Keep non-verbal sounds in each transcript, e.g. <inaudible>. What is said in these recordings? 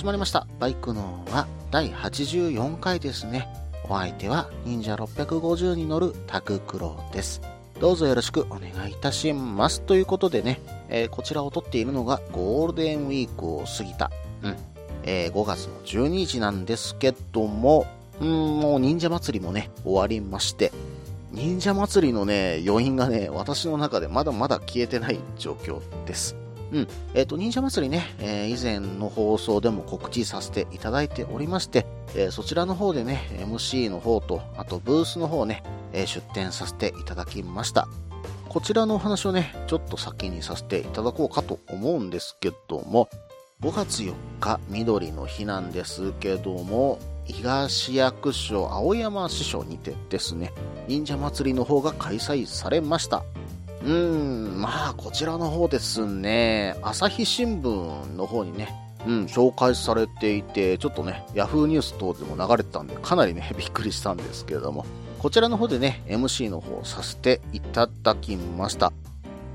始まりました。バイクのは第84回ですね。お相手は忍者650に乗るタククロです。どうぞよろしくお願いいたします。ということでね、えーこちらを撮っているのがゴールデンウィークを過ぎた、うん、えー5月の12日なんですけども、うん、もう忍者祭りもね、終わりまして、忍者祭りのね、余韻がね、私の中でまだまだ消えてない状況です。うん。えっ、と、忍者祭りね、えー以前の放送でも告知させていただいておりまして、えーそちらの方でね、MC の方と、あとブースの方ね、え出展させていただきました。こちらのお話をね、ちょっと先にさせていただこうかと思うんですけども、5月4日、緑の日なんですけども、東役所青山支所にてですね、忍者祭りの方が開催されました。うーん、まあ、こちらの方ですね、朝日新聞の方にね、うん、紹介されていて、ちょっとね、ヤフーニュース等でも流れてたんで、かなりね、<laughs> びっくりしたんですけれども、こちらの方でね、MC の方させていただきました。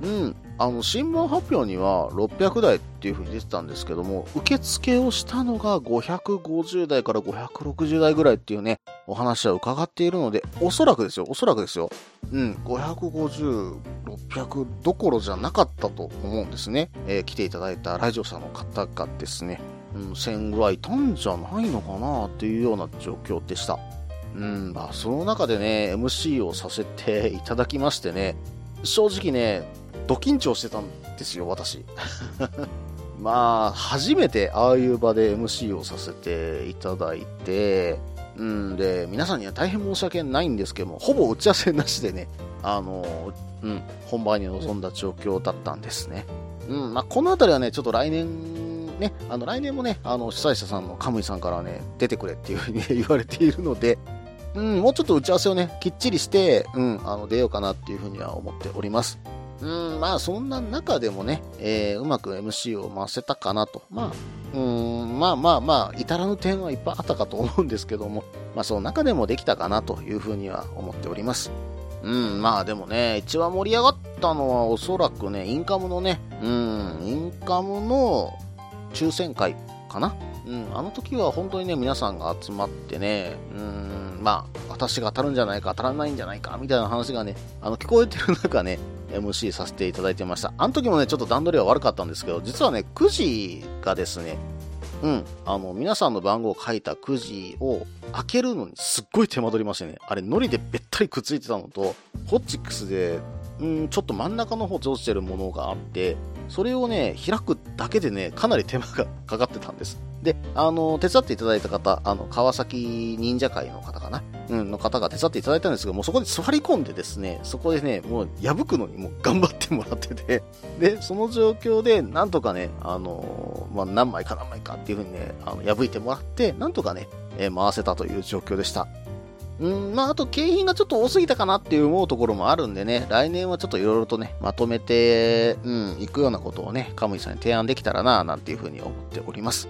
うん、あの、新聞発表には600台っていう風に出てたんですけども、受付をしたのが550台から560台ぐらいっていうね、お話は伺っているので、おそらくですよ、おそらくですよ。うん、550、600どころじゃなかったと思うんですね。えー来ていただいた来場者の方がですね、うん、1000ぐらいいたんじゃないのかなっていうような状況でした。うん、まあ、その中でね、MC をさせていただきましてね、正直ね、ド緊張してたんですよ、私。<laughs> まあ、初めてああいう場で MC をさせていただいて、うんで、皆さんには大変申し訳ないんですけども、ほぼ打ち合わせなしでね、あの、うん、本番に臨んだ状況だったんですね。うん、まあ、このあたりはね、ちょっと来年、ね、あの、来年もね、あの、主催者さんのカムイさんからね、出てくれっていうふうに <laughs> 言われているので、うん、もうちょっと打ち合わせをね、きっちりして、うん、あの、出ようかなっていうふうには思っております。うん、まあ、そんな中でもね、えーうまく MC を回せたかなと。まあ、うん、まあまあまあ、至らぬ点はいっぱいあったかと思うんですけども、まあ、その中でもできたかなというふうには思っております。うん、まあでもね、一番盛り上がったのはおそらくね、インカムのね、うん、インカムの抽選会かな。うん、あの時は本当にね、皆さんが集まってね、うん、まあ、私が当たるんじゃないか、当たらないんじゃないか、みたいな話がね、あの、聞こえてる中ね、MC させていただいてました。あの時もね、ちょっと段取りは悪かったんですけど、実はね、9時がですね、うん、あの、皆さんの番号を書いたくじを開けるのにすっごい手間取りましてね、あれ、ノリでべったりくっついてたのと、ホッチックスで、うん、ちょっと真ん中の方落ちてるものがあって、それをね、開くだけでね、かなり手間がかかってたんです。で、あの、手伝っていただいた方、あの、川崎忍者会の方かな？うん、の方が手伝っていただいたんですけど、もうそこで座り込んでですね、そこでね、もう破くのにもう頑張ってもらってて、で、その状況で、なんとかね、あのまあ、何枚か何枚かっていう風にね、あの、破いてもらって、なんとかね、えー回せたという状況でした。うん、まあ、あと、景品がちょっと多すぎたかなって思うところもあるんでね、来年はちょっといろいろとね、まとめて、うん、行くようなことをね、カムイさんに提案できたらな、なんていう風に思っております。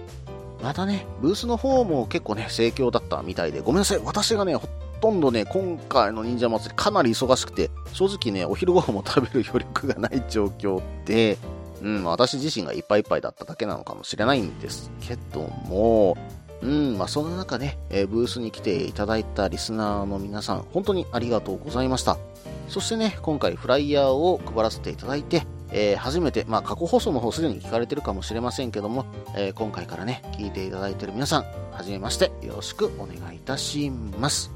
またね、ブースの方も結構ね、盛況だったみたいで、ごめんなさい、私がね、ほとんどね、今回の忍者祭りかなり忙しくて、正直ね、お昼ご飯も食べる余力がない状況で、うん、私自身がいっぱいいっぱいだっただけなのかもしれないんですけども、うん、まあそんな中ね、えーブースに来ていただいたリスナーの皆さん、本当にありがとうございました。そしてね、今回フライヤーを配らせていただいて、えー初めて、まあ過去放送の方すでに聞かれてるかもしれませんけども、えー今回からね、聞いていただいてる皆さん、はじめまして、よろしくお願いいたします。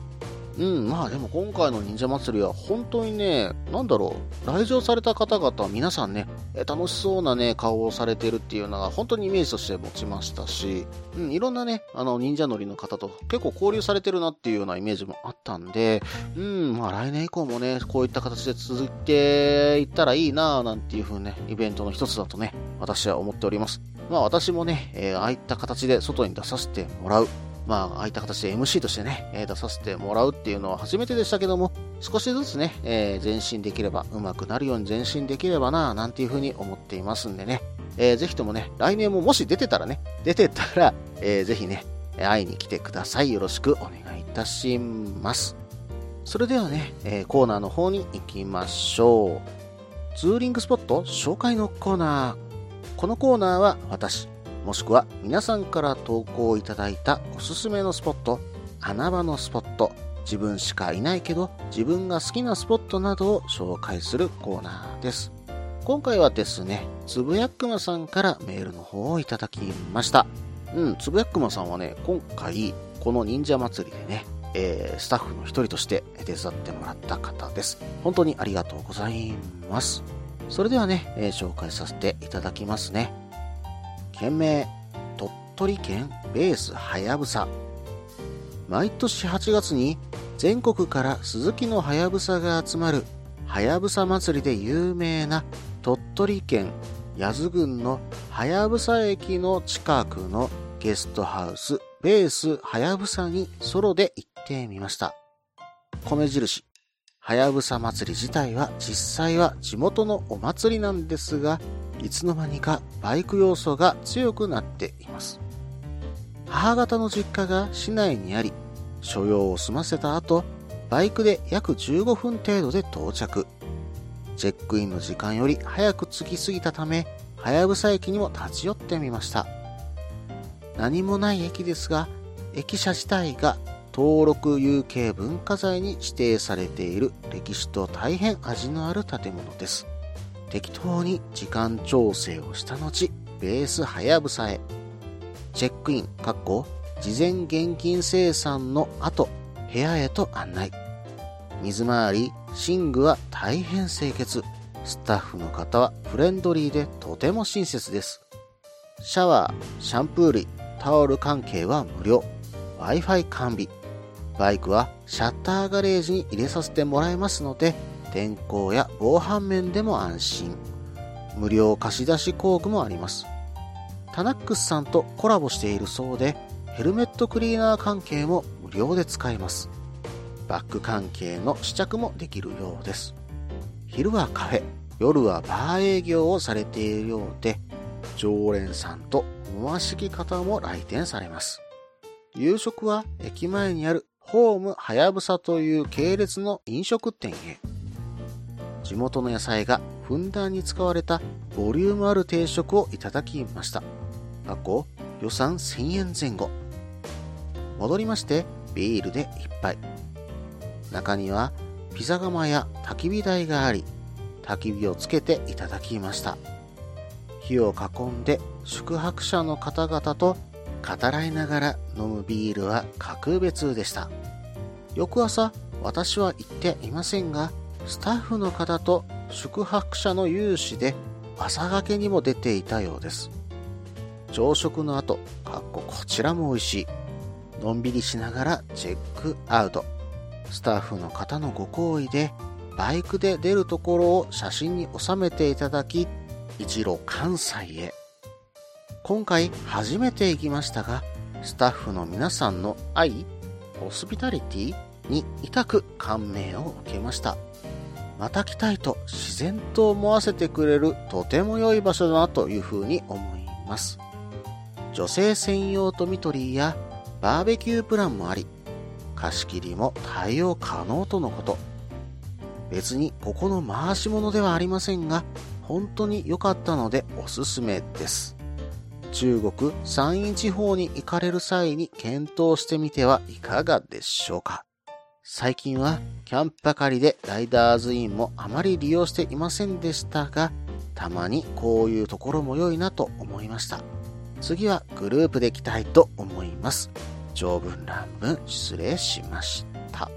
うん、まあでも今回の忍者祭りは本当にね、なんだろう、来場された方々皆さんね、楽しそうなね、顔をされてるっていうのが本当にイメージとして持ちましたし、うん、いろんなね、あの忍者乗りの方と結構交流されてるなっていうようなイメージもあったんで、うん、まあ来年以降もね、こういった形で続いていったらいいなぁなんていう風ね、イベントの一つだとね、私は思っております。まあ私もね、えー、ああいった形で外に出させてもらう。まあ、ああいった形で MC としてね、え、出させてもらうっていうのは初めてでしたけども、少しずつね、えー、前進できれば、上手くなるように前進できればな、なんていうふうに思っていますんでね、えー、ぜひともね、来年ももし出てたらね、出てたら、えー、ぜひね、会いに来てください。よろしくお願いいたします。それではね、えー、コーナーの方に行きましょう。ツーリングスポット紹介のコーナー。このコーナーは私、もしくは皆さんから投稿いただいたおすすめのスポット、穴場のスポット、自分しかいないけど自分が好きなスポットなどを紹介するコーナーです。今回はですね、つぶやくまさんからメールの方をいただきました。うん、つぶやくまさんはね、今回、この忍者祭りでね、えー、スタッフの一人として手伝ってもらった方です。本当にありがとうございます。それではね、えー、紹介させていただきますね。県名、鳥取県ベースはやぶさ。毎年8月に全国から鈴木のはやぶさが集まるはやぶさ祭りで有名な鳥取県八頭郡のはやぶさ駅の近くのゲストハウスベースはやぶさにソロで行ってみました。米印、はやぶさ祭り自体は実際は地元のお祭りなんですが、いつの間にかバイク要素が強くなっています。母方の実家が市内にあり、所用を済ませた後、バイクで約15分程度で到着。チェックインの時間より早く着きすぎたため、はやぶさ駅にも立ち寄ってみました。何もない駅ですが、駅舎自体が登録有形文化財に指定されている歴史と大変味のある建物です。適当に時間調整をした後、ベースはやぶさへ。チェックイン、かっこ、事前現金生産の後、部屋へと案内。水回り、寝具は大変清潔。スタッフの方はフレンドリーでとても親切です。シャワー、シャンプー類、タオル関係は無料。Wi-Fi 完備。バイクはシャッターガレージに入れさせてもらえますので、天候や防犯面でも安心。無料貸し出し工具もあります。タナックスさんとコラボしているそうで、ヘルメットクリーナー関係も無料で使えます。バッグ関係の試着もできるようです。昼はカフェ、夜はバー営業をされているようで、常連さんと思わしき方も来店されます。夕食は駅前にあるホームはやぶさという系列の飲食店へ。地元の野菜がふんだんに使われたボリュームある定食をいただきました。過去予算1000円前後。戻りましてビールで一杯。中にはピザ窯や焚き火台があり、焚き火をつけていただきました。火を囲んで宿泊者の方々と語らいながら飲むビールは格別でした。翌朝、私は行っていませんが、スタッフの方と宿泊者の有志で朝がけにも出ていたようです。朝食の後、かっここちらも美味しい。のんびりしながらチェックアウト。スタッフの方のご好意で、バイクで出るところを写真に収めていただき、一路関西へ。今回初めて行きましたが、スタッフの皆さんの愛、ホスピタリティに痛く感銘を受けました。また来たいと自然と思わせてくれるとても良い場所だなというふうに思います。女性専用とミトリーやバーベキュープランもあり、貸し切りも対応可能とのこと。別にここの回し物ではありませんが、本当に良かったのでおすすめです。中国山陰地方に行かれる際に検討してみてはいかがでしょうか。最近はキャンプばかりでライダーズインもあまり利用していませんでしたが、たまにこういうところも良いなと思いました。次はグループで来たいと思います。長文乱文失礼しました。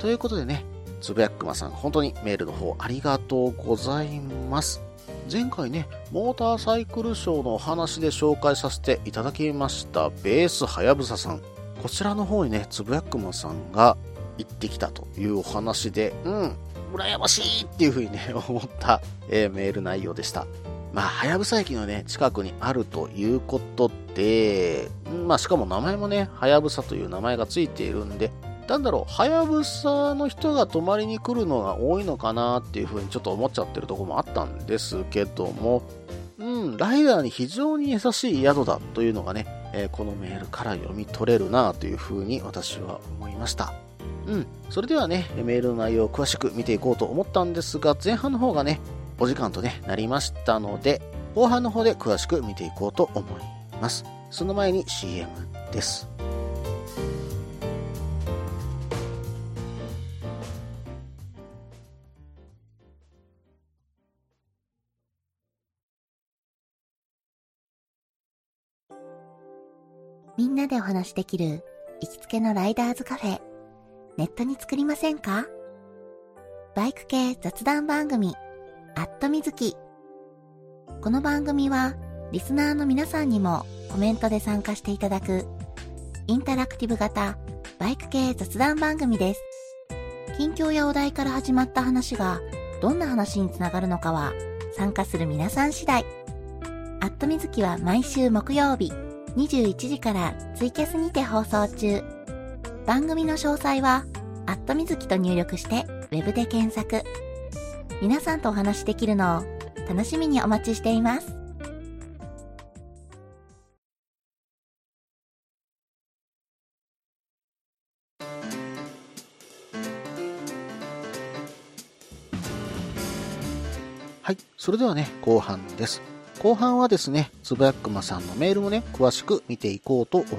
ということでね、つぶやくまさん、本当にメールの方ありがとうございます。前回ね、モーターサイクルショーのお話で紹介させていただきました、ベースはやぶささん。こちらの方にね、つぶやくまさんが行ってきたというお話で、うん、羨ましいっていうふうにね、<laughs> 思った、えー、メール内容でした。まあ、はやぶさ駅のね、近くにあるということで、まあ、しかも名前もね、はやぶさという名前がついているんで、なんだろう、はやぶさの人が泊まりに来るのが多いのかなっていうふうにちょっと思っちゃってるとこもあったんですけども、うん、ライダーに非常に優しい宿だというのがね、えー、このメールから読み取れるなというふうに私は思いました。うん、それではね、メールの内容を詳しく見ていこうと思ったんですが、前半の方がね、お時間とね、なりましたので、後半の方で詳しく見ていこうと思います。その前に CM です。みんなでお話できる行きつけのライダーズカフェ、ネットに作りませんか？バイク系雑談番組、アットみずき。この番組は、リスナーの皆さんにもコメントで参加していただく、インタラクティブ型バイク系雑談番組です。近況やお題から始まった話が、どんな話につながるのかは、参加する皆さん次第。アットみずきは毎週木曜日、21時からツイキャスにて放送中。番組の詳細は、アットみずきと入力して、ウェブで検索。皆さんとお話しできるのを楽しみにお待ちしています。はい。それではね、後半です。後半はですね、つぶやくまさんのメールもね、詳しく見ていこうと思い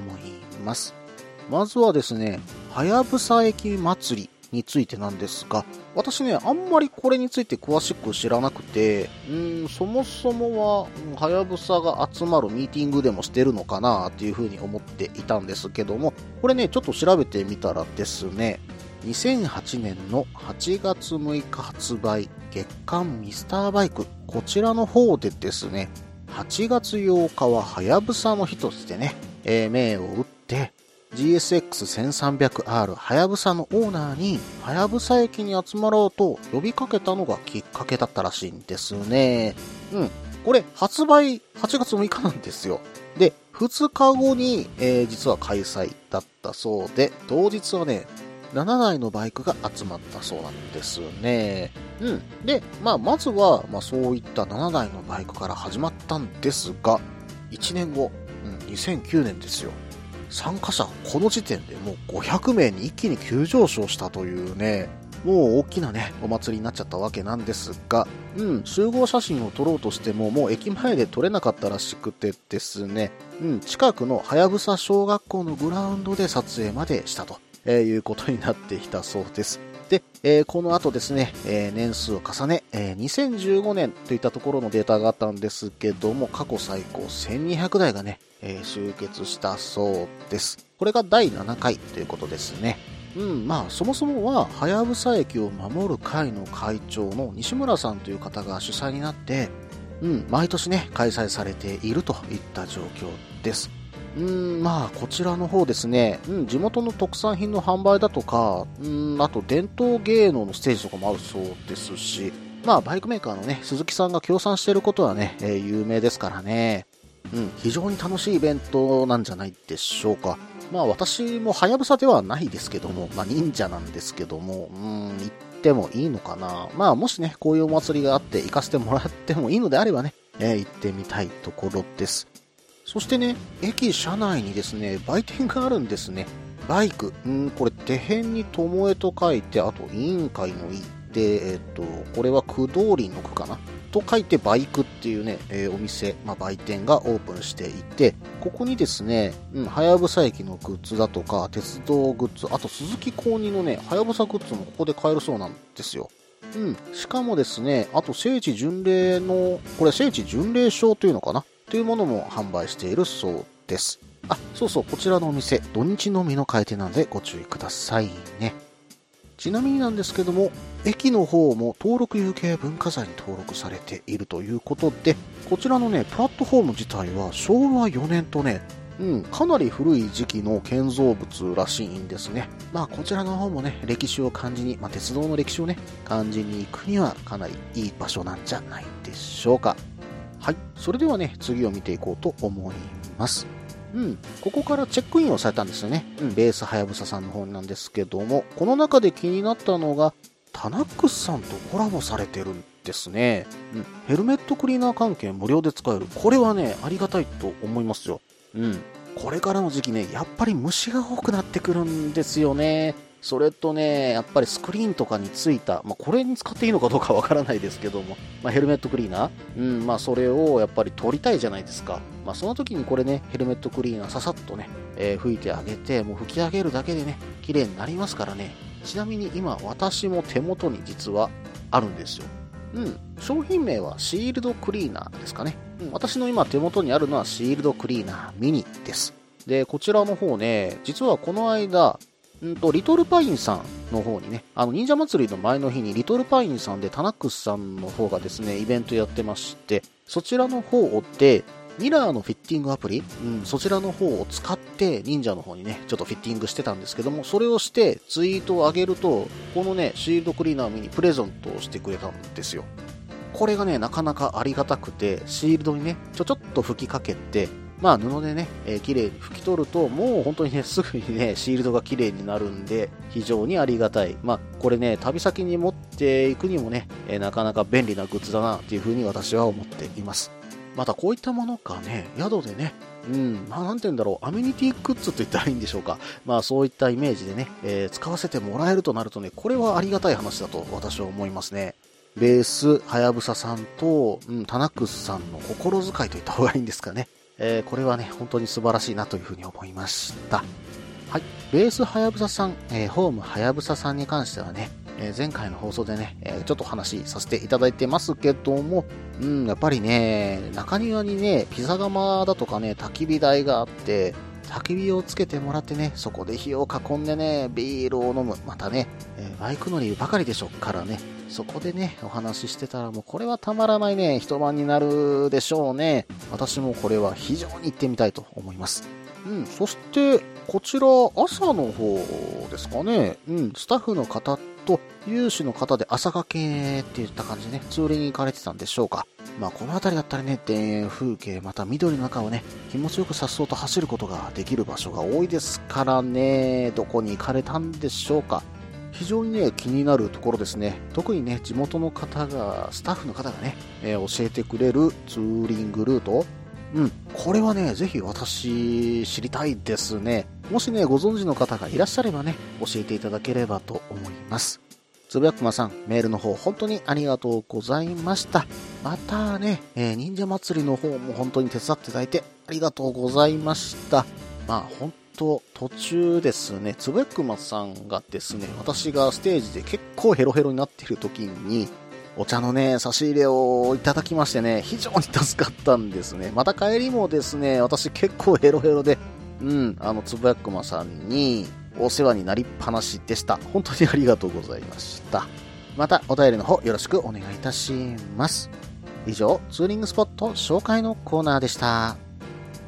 ます。まずはですね、はやぶさ駅祭りについてなんですが、私ね、あんまりこれについて詳しく知らなくて、うん、そもそもは、はやぶさが集まるミーティングでもしてるのかなっていうふうに思っていたんですけども、これね、ちょっと調べてみたらですね、2008年の8月6日発売、月刊ミスターバイク、こちらの方でですね、8月8日ははやぶさの日としてね、えー、銘を打って、GSX1300R はやぶさのオーナーに、はやぶさ駅に集まろうと呼びかけたのがきっかけだったらしいんですね。うん。これ、発売8月6日なんですよ。で、2日後に、えー、実は開催だったそうで、当日はね、7台のバイクが集まったそうなんですね。うん。で、まあ、まずは、まあ、そういった7台のバイクから始まったんですが、1年後、うん、2009年ですよ。参加者、この時点でもう500名に一気に急上昇したというね、もう大きなね、お祭りになっちゃったわけなんですが、うん、集合写真を撮ろうとしても、もう駅前で撮れなかったらしくてですね、うん、近くのはやぶさ小学校のグラウンドで撮影までしたと、えー、いうことになってきたそうです。で、えー、この後ですね、えー、年数を重ね、えー、2015年といったところのデータがあったんですけども、過去最高1200台がね、え集結したそうです。これが第7回ということですね。うん、まあ、そもそもは、はやぶさ駅を守る会の会長の西村さんという方が主催になって、うん、毎年ね、開催されているといった状況です。うん、まあ、こちらの方ですね、うん、地元の特産品の販売だとか、うん、あと伝統芸能のステージとかもあるそうですし、まあ、バイクメーカーのね、鈴木さんが協賛していることはね、えー、有名ですからね、うん、非常に楽しいイベントなんじゃないでしょうか。まあ、私もはやぶさではないですけども、まあ、忍者なんですけども、うん、行ってもいいのかな。まあ、もしね、こういうお祭りがあって行かせてもらってもいいのであればね、えー、行ってみたいところです。そしてね、駅車内にですね、売店があるんですね。バイク。うん、これ、手辺に巴と書いて、あと、委員会の委で、えっ、と、これは駆動輪の区かなと書いてバイクっていうね、えー、お店、まあ、売店がオープンしていて、ここにですね、うん、はやぶさ駅のグッズだとか、鉄道グッズ、あと鈴木公認のね、はやぶさグッズもここで買えるそうなんですよ。うん。しかもですね、あと聖地巡礼の、これ聖地巡礼証というのかな？というものも販売しているそうです。あ、そうそう、こちらのお店、土日のみの開店なのでご注意くださいね。ちなみになんですけども、駅の方も登録有形文化財に登録されているということで、こちらのね、プラットフォーム自体は昭和4年とね、うん、かなり古い時期の建造物らしいんですね。まあこちらの方もね、歴史を感じに、まあ鉄道の歴史をね、感じに行くにはかなりいい場所なんじゃないでしょうか。はい、それではね、次を見ていこうと思います。うん、ここからチェックインをされたんですよね。うん、ベースはやぶささんの方なんですけども、この中で気になったのが、タナックスさんとコラボされてるんですね。うん、ヘルメットクリーナー関係無料で使える。これはね、ありがたいと思いますよ。うん。これからの時期ね、やっぱり虫が多くなってくるんですよね。それとね、やっぱりスクリーンとかについた、まあ、これに使っていいのかどうかわからないですけども、まあ、ヘルメットクリーナーうん、まあ、それをやっぱり取りたいじゃないですか。まあ、その時にこれね、ヘルメットクリーナーささっとね、えー、吹いてあげて、もう吹き上げるだけでね、綺麗になりますからね。ちなみに今、私も手元に実はあるんですよ。うん、商品名はシールドクリーナーですかね。うん、私の今手元にあるのはシールドクリーナーミニです。で、こちらの方ね、実はこの間、んと、リトルパインさんの方にね、あの、忍者祭りの前の日にリトルパインさんでタナックスさんの方がですね、イベントやってまして、そちらの方で、ミラーのフィッティングアプリ、うん、そちらの方を使って忍者の方にね、ちょっとフィッティングしてたんですけども、それをしてツイートを上げると、このね、シールドクリーナーミニプレゼントをしてくれたんですよ。これがね、なかなかありがたくて、シールドにね、ちょちょっと吹きかけて、まあ布でね、えー、綺麗に拭き取ると、もう本当にね、<laughs> すぐにね、シールドが綺麗になるんで、非常にありがたい。まあ、これね、旅先に持っていくにもね、えー、なかなか便利なグッズだな、っていうふうに私は思っています。またこういったものがね、宿でね、うん、まあなんて言うんだろう、アメニティグッズと言ったらいいんでしょうか。まあそういったイメージでね、えー、使わせてもらえるとなるとね、これはありがたい話だと私は思いますね。ベース、はやぶささんと、うん、タナックスさんの心遣いと言った方がいいんですかね。えー、これはね、本当に素晴らしいなというふうに思いました。はい。ベースはやぶささん、えー、ホームはやぶささんに関してはね、えー、前回の放送でね、え、ちょっと話させていただいてますけども、うん、やっぱりね、中庭にね、ピザ窯だとかね、焚き火台があって、焚き火をつけてもらってね、そこで火を囲んでね、ビールを飲む。またね、え、バイク乗りばかりでしょうからね、そこでね、お話ししてたらもうこれはたまらないね、一晩になるでしょうね。私もこれは非常に行ってみたいと思います。うん、そして、こちら、朝の方ですかね。うん、スタッフの方と有志の方で朝掛けって言った感じでね、ツーリング行かれてたんでしょうか。まあ、この辺りだったらね、田園風景、また緑の中をね、気持ちよく颯爽と走ることができる場所が多いですからね、どこに行かれたんでしょうか。非常にね、気になるところですね。特にね、地元の方が、スタッフの方がね、えー、教えてくれるツーリングルート。うん、これはね、ぜひ私、知りたいですね。もしね、ご存知の方がいらっしゃればね、教えていただければと思います。つぶやくまさん、メールの方、本当にありがとうございました。またね、えー、忍者祭りの方も本当に手伝っていただいてありがとうございました。まあ、本と途中ですね、つぶやくまさんがですね、私がステージで結構ヘロヘロになっている時に、お茶のね、差し入れをいただきましてね、非常に助かったんですね。また帰りもですね、私結構ヘロヘロで、うん、あの、つぶやくまさんにお世話になりっぱなしでした。本当にありがとうございました。また、お便りの方よろしくお願いいたします。以上、ツーリングスポット紹介のコーナーでした。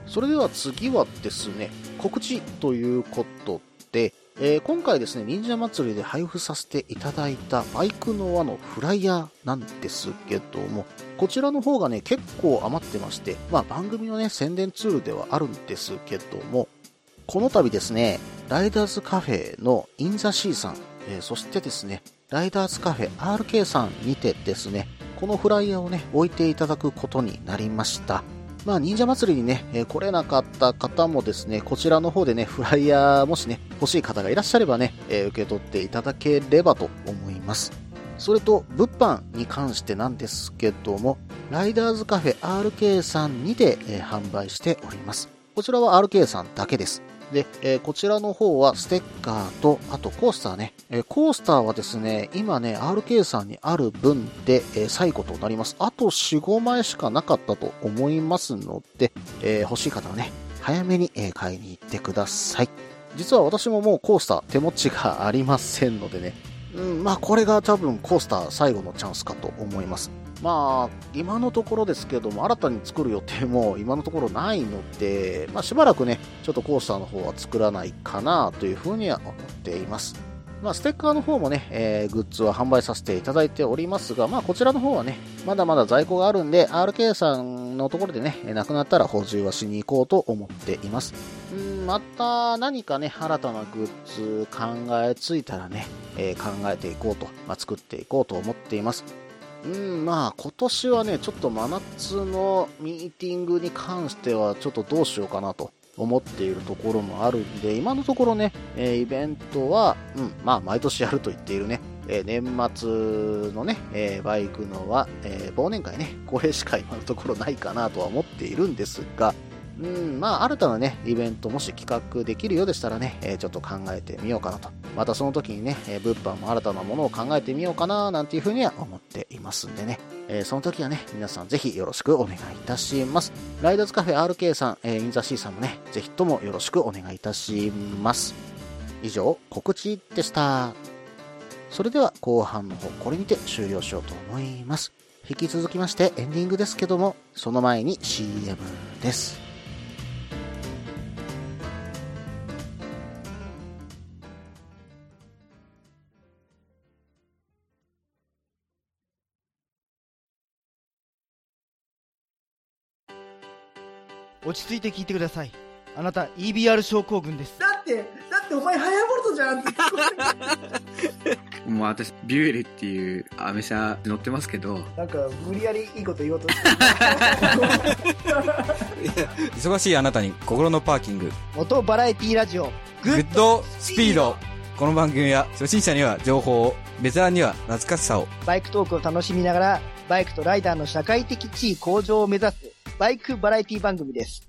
それでは次はですね、告知ということで、えー、今回ですね、忍者祭りで配布させていただいたバイクの輪のフライヤーなんですけども、こちらの方がね、結構余ってまして、まあ番組のね、宣伝ツールではあるんですけども、この度ですね、ライダーズカフェのインザシーさん、えー、そしてですね、ライダーズカフェ RK さんにてですね、このフライヤーをね、置いていただくことになりました。まあ、忍者祭りにね、え、来れなかった方もですね、こちらの方でね、フライヤーもしね、欲しい方がいらっしゃればね、え、受け取っていただければと思います。それと、物販に関してなんですけども、ライダーズカフェ RK さんにて、え、販売しております。こちらは RK さんだけです。で、えー、こちらの方はステッカーと、あとコースターね。えー、コースターはですね、今ね、RK さんにある分で、えー、最後となります。あと4、5枚しかなかったと思いますので、え欲しい方はね、早めに、え買いに行ってください。実は私ももうコースター手持ちがありませんのでね、うん、まあこれが多分コースター最後のチャンスかと思います。まあ、今のところですけども、新たに作る予定も今のところないので、まあしばらくね、ちょっとコースターの方は作らないかなというふうには思っています。まあ、ステッカーの方もね、えー、グッズは販売させていただいておりますが、まあ、こちらの方はね、まだまだ在庫があるんで、RK さんのところでね、なくなったら補充はしに行こうと思っています。んまた何かね、新たなグッズ考えついたらね、えー、考えていこうと、まあ、作っていこうと思っています。うん、まあ今年はね、ちょっと真夏のミーティングに関してはちょっとどうしようかなと思っているところもあるんで、今のところね、えー、イベントは、うん、まあ、毎年やると言っているね、えー、年末のね、えー、バイクのは、え忘年会ね、これしか今のところないかなとは思っているんですが、うん、まあ、新たなね、イベントもし企画できるようでしたらね、え、ちょっと考えてみようかなと。またその時にね、えー、物販も新たなものを考えてみようかな、なんていうふうには思っていますんでね。え、その時はね、皆さんぜひよろしくお願いいたします。ライダーズカフェ RK さん、え、インザシーさんもね、ぜひともよろしくお願いいたします。以上、告知でした。それでは後半の方、これにて終了しようと思います。引き続きましてエンディングですけども、その前に CM です。落ち着いて聞いてください。あなた EBR 症候群です。だって、だってお前ハヤボルトじゃんって <laughs> もう私、ビュエルっていうアメ車乗ってますけど。なんか、無理やりいいこと言おうとして <laughs> 忙しいあなたに心のパーキング。元バラエティラジオ、グッドスピード。この番組は初心者には情報を、ベテランには懐かしさを。バイクトークを楽しみながら、バイクとライダーの社会的地位向上を目指すバイクバラエティ番組です。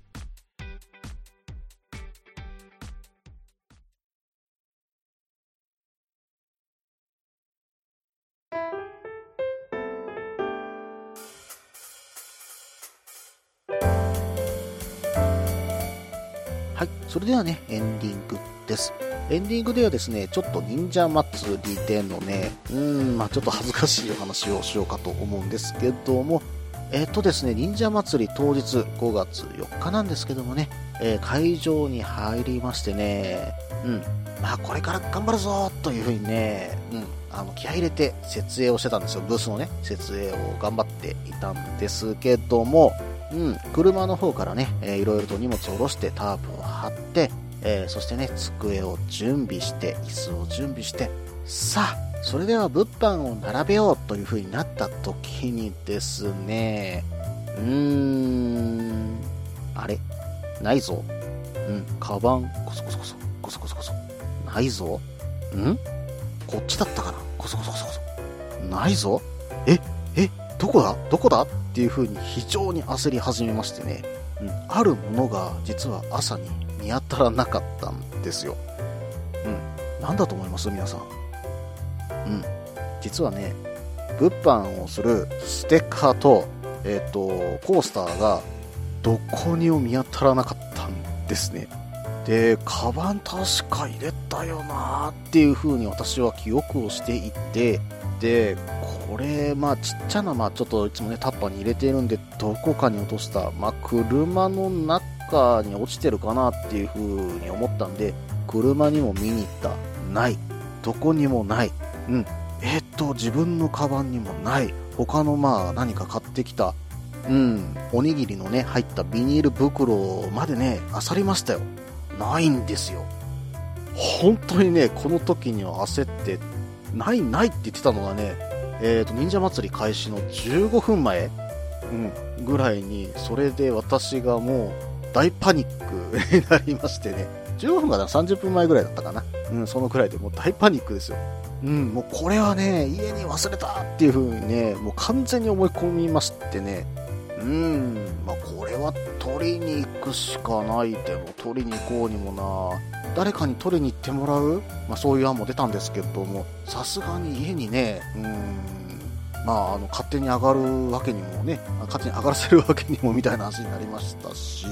はい、それではね、エンディングです。エンディングではですね、ちょっと忍者祭りでのね、うーん、まあちょっと恥ずかしいお話をしようかと思うんですけども、えっ、とですね、忍者祭り当日5月4日なんですけどもね、えー、会場に入りましてね、うん、まあこれから頑張るぞというふうにね、うん、あの気合入れて設営をしてたんですよ。ブースのね、設営を頑張っていたんですけども、うん、車の方からね、えー、いろいろと荷物を下ろしてタープを張って、えー、そしてね、机を準備して、椅子を準備して、さあ、それでは物販を並べようという風になった時にですね、うーん、あれ？ないぞ。うん、カバン、コソコソコソ、コソコソコソ。ないぞ。ん？こっちだったかな？コソコソコソコソ。ないぞ。え、え、どこだ？どこだ？っていう風に非常に焦り始めましてね、うん、あるものが実は朝に見当たらなかったんですよ。うん、なんだと思います？皆さん。うん。実はね、物販をするステッカーと、え、ー、と、コースターがどこにも見当たらなかったんですね。で、カバン確か入れたよなっていう風に私は記憶をしていて、で、これ、まあちっちゃな、まあちょっといつもね、タッパーに入れているんで、どこかに落とした、まあ車の中に落ちてるかなっていう風に思ったんで、車にも見に行った。ない。どこにもない。うん。えー、っと、自分のカバンにもない。他のまあ何か買ってきた、うん、おにぎりのね、入ったビニール袋までね、漁りましたよ。ないんですよ。本当にね、この時には焦って、ないないって言ってたのがね、えっ、と、忍者祭り開始の15分前、うん、ぐらいに、それで私がもう大パニックになりましてね、15分かな ?30 分前ぐらいだったかな。うん、そのくらいでもう大パニックですよ。うん、もうこれはね、家に忘れたっていう風にね、もう完全に思い込みましてね、うん、まあこれは取りに行くしかないでも、取りに行こうにもな、誰かに取りに行ってもらう？まあそういう案も出たんですけども、さすがに家にね、うん、まあ、あの勝手に上がるわけにもね、勝手に上がらせるわけにもみたいな話になりましたし、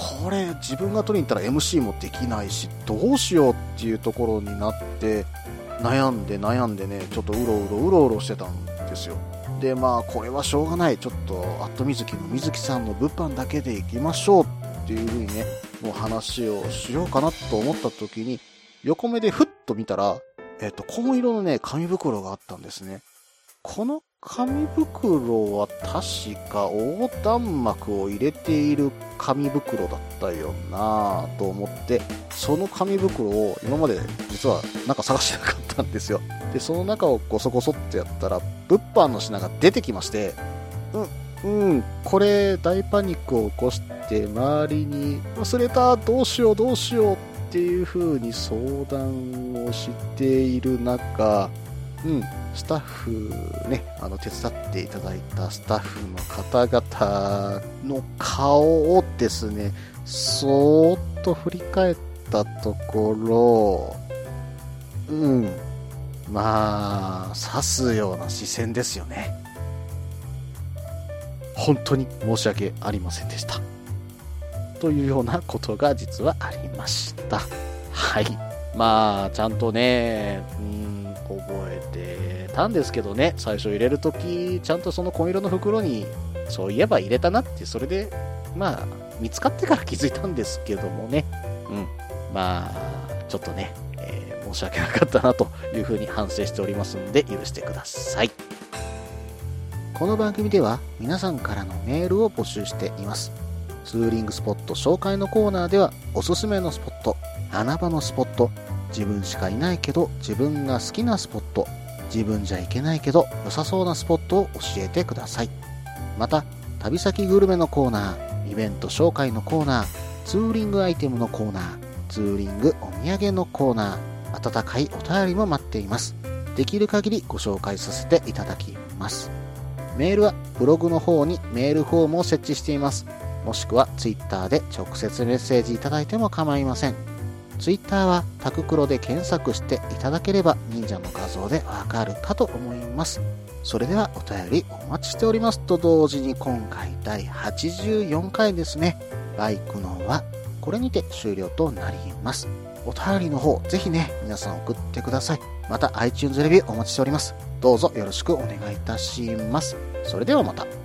これ自分が取りに行ったら MC もできないし、どうしようっていうところになって、悩んで悩んでね、ちょっとうろうろうろうろしてたんですよ。で、まあ、これはしょうがない。ちょっと、アットみずきのみずきさんの物販だけで行きましょうっていう風にね、もう話をしようかなと思った時に、横目でふっと見たら、えっ、と、紺色のね、紙袋があったんですね。この紙袋は確か横断幕を入れている紙袋だったよなぁと思って、その紙袋を今まで実はなんか探してなかったんですよ。<laughs> で、その中をゴソゴソってやったら、物販の品が出てきまして、うん、うん、これ大パニックを起こして周りに忘れた、どうしようどうしようっていう風に相談をしている中、うん、スタッフね、あの、手伝っていただいたスタッフの方々の顔をですね、そーっと振り返ったところ、うん、まあ、刺すような視線ですよね。本当に申し訳ありませんでした。というようなことが実はありました。はい。まあ、ちゃんとね、うん、覚えてたんですけどね、最初入れるとき、ちゃんとその紺色の袋に、そういえば入れたなって、それで、まあ、見つかってから気づいたんですけどもね、うん。まあ、ちょっとね、えー申し訳なかったなというふうに反省しておりますので、許してください。この番組では皆さんからのメールを募集しています。ツーリングスポット紹介のコーナーではおすすめのスポット、穴場のスポット、自分しかいないけど自分が好きなスポット、自分じゃいけないけど良さそうなスポットを教えてください。また、旅先グルメのコーナー、イベント紹介のコーナー、ツーリングアイテムのコーナー、ツーリングお土産のコーナー、温かいお便りも待っています。できる限りご紹介させていただきます。メールはブログの方にメールフォームを設置しています。もしくはツイッターで直接メッセージいただいても構いません。ツイッターはタククロで検索していただければ忍者の画像でわかるかと思います。それではお便りお待ちしておりますと同時に今回第84回ですね。バイクのはこれにて終了となります。お便りの方ぜひね皆さん送ってください。また iTunes レビューお待ちしております。どうぞよろしくお願いいたします。それではまた。